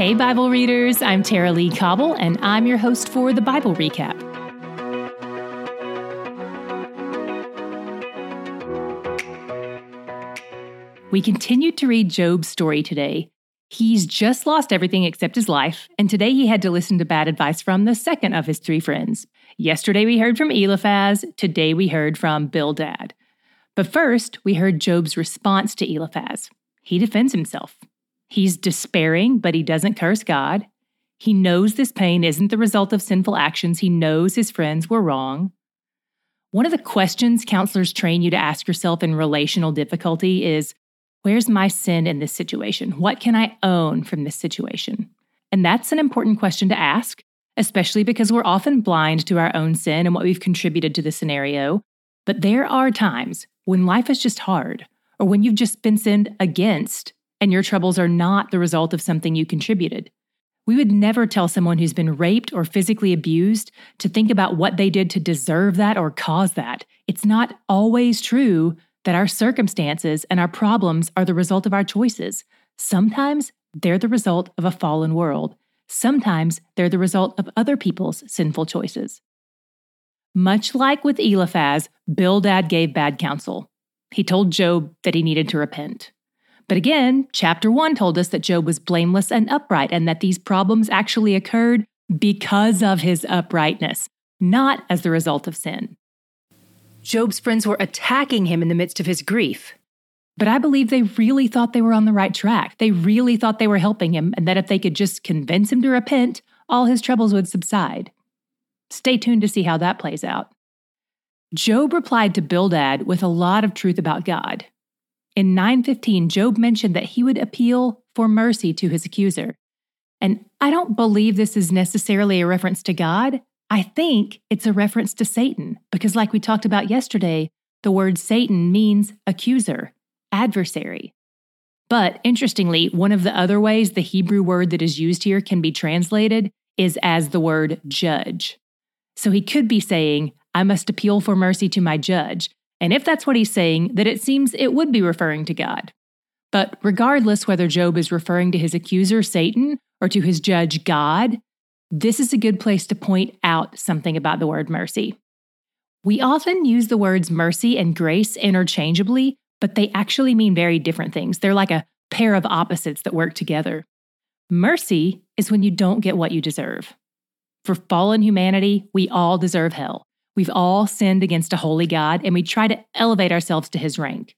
Hey, Bible readers, I'm Tara-Leigh Cobble, and I'm your host for the Bible Recap. We continued to read Job's story today. He's just lost everything except his life, and today he had to listen to bad advice from the second of his three friends. Yesterday we heard from Eliphaz, today we heard from Bildad. But first, we heard Job's response to Eliphaz. He defends himself. He's despairing, but he doesn't curse God. He knows this pain isn't the result of sinful actions. He knows his friends were wrong. One of the questions counselors train you to ask yourself in relational difficulty is Where's my sin in this situation? What can I own from this situation? And that's an important question to ask, especially because we're often blind to our own sin and what we've contributed to the scenario. But there are times when life is just hard, or when you've just been sinned against and your troubles are not the result of something you contributed. We would never tell someone who's been raped or physically abused to think about what they did to deserve that or cause that. It's not always true that our circumstances and our problems are the result of our choices. Sometimes they're the result of a fallen world. Sometimes they're the result of other people's sinful choices. Much like with Eliphaz, Bildad gave bad counsel. He told Job that he needed to repent. But again, chapter 1 told us that Job was blameless and upright and that these problems actually occurred because of his uprightness, not as the result of sin. Job's friends were attacking him in the midst of his grief. But I believe they really thought they were on the right track. They really thought they were helping him, and that if they could just convince him to repent, all his troubles would subside. Stay tuned to see how that plays out. Job replied to Bildad with a lot of truth about God. In 915, Job mentioned that he would appeal for mercy to his accuser. And I don't believe this is necessarily a reference to God. I think it's a reference to Satan, because, like we talked about yesterday, the word Satan means accuser, adversary. But interestingly, one of the other ways the Hebrew word that is used here can be translated is as the word judge. So he could be saying, I must appeal for mercy to my judge. And if that's what he's saying, then it seems it would be referring to God. But regardless whether Job is referring to his accuser, Satan, or to his judge, God, this is a good place to point out something about the word mercy. We often use the words mercy and grace interchangeably, but they actually mean very different things. They're like a pair of opposites that work together. Mercy is when you don't get what you deserve. For fallen humanity, we all deserve hell. We've all sinned against a holy God, and we try to elevate ourselves to his rank.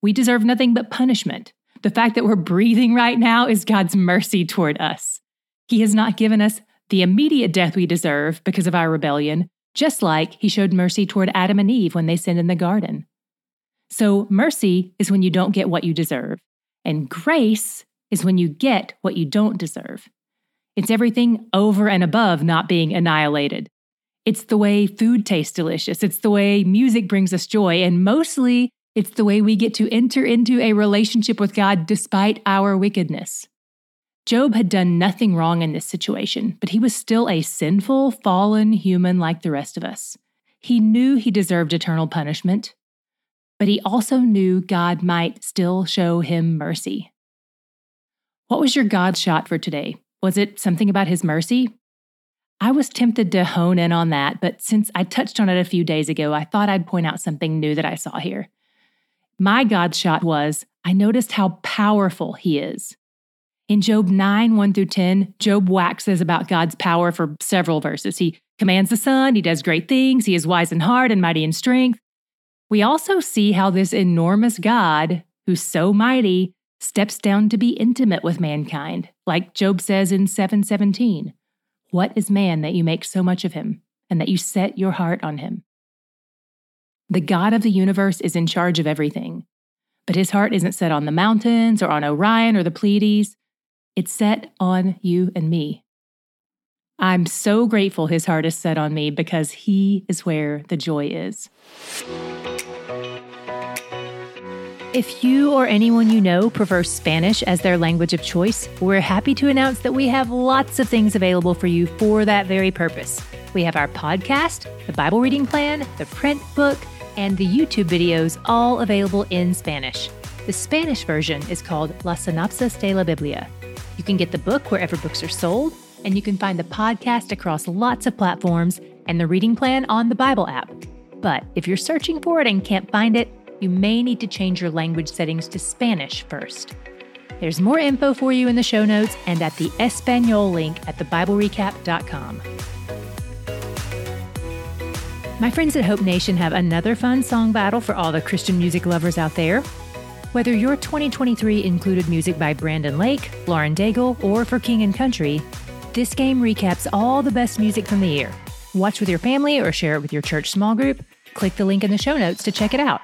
We deserve nothing but punishment. The fact that we're breathing right now is God's mercy toward us. He has not given us the immediate death we deserve because of our rebellion, just like he showed mercy toward Adam and Eve when they sinned in the garden. So, mercy is when you don't get what you deserve, and grace is when you get what you don't deserve. It's everything over and above not being annihilated. It's the way food tastes delicious, it's the way music brings us joy, and mostly it's the way we get to enter into a relationship with God despite our wickedness. Job had done nothing wrong in this situation, but he was still a sinful, fallen human like the rest of us. He knew he deserved eternal punishment, but he also knew God might still show him mercy. What was your God shot for today? Was it something about his mercy? I was tempted to hone in on that, but since I touched on it a few days ago, I thought I'd point out something new that I saw here. My God shot was I noticed how powerful he is. In Job 9, 1 through 10, Job waxes about God's power for several verses. He commands the sun, he does great things, he is wise in heart and mighty in strength. We also see how this enormous God, who's so mighty, steps down to be intimate with mankind, like Job says in 717. What is man that you make so much of him, and that you set your heart on him? The God of the universe is in charge of everything, but his heart isn't set on the mountains or on Orion or the Pleiades. It's set on you and me. I'm so grateful his heart is set on me because he is where the joy is. If you or anyone you know prefers Spanish as their language of choice, we're happy to announce that we have lots of things available for you for that very purpose. We have our podcast, the Bible reading plan, the print book, and the YouTube videos all available in Spanish. The Spanish version is called La Sinopsis de la Biblia. You can get the book wherever books are sold, and you can find the podcast across lots of platforms and the reading plan on the Bible app. But if you're searching for it and can't find it, you may need to change your language settings to Spanish first. There's more info for you in the show notes and at the Espanol link at thebiblerecap.com. My friends at Hope Nation have another fun song battle for all the Christian music lovers out there. Whether your 2023 included music by Brandon Lake, Lauren Daigle, or for King and Country, this game recaps all the best music from the year. Watch with your family or share it with your church small group. Click the link in the show notes to check it out.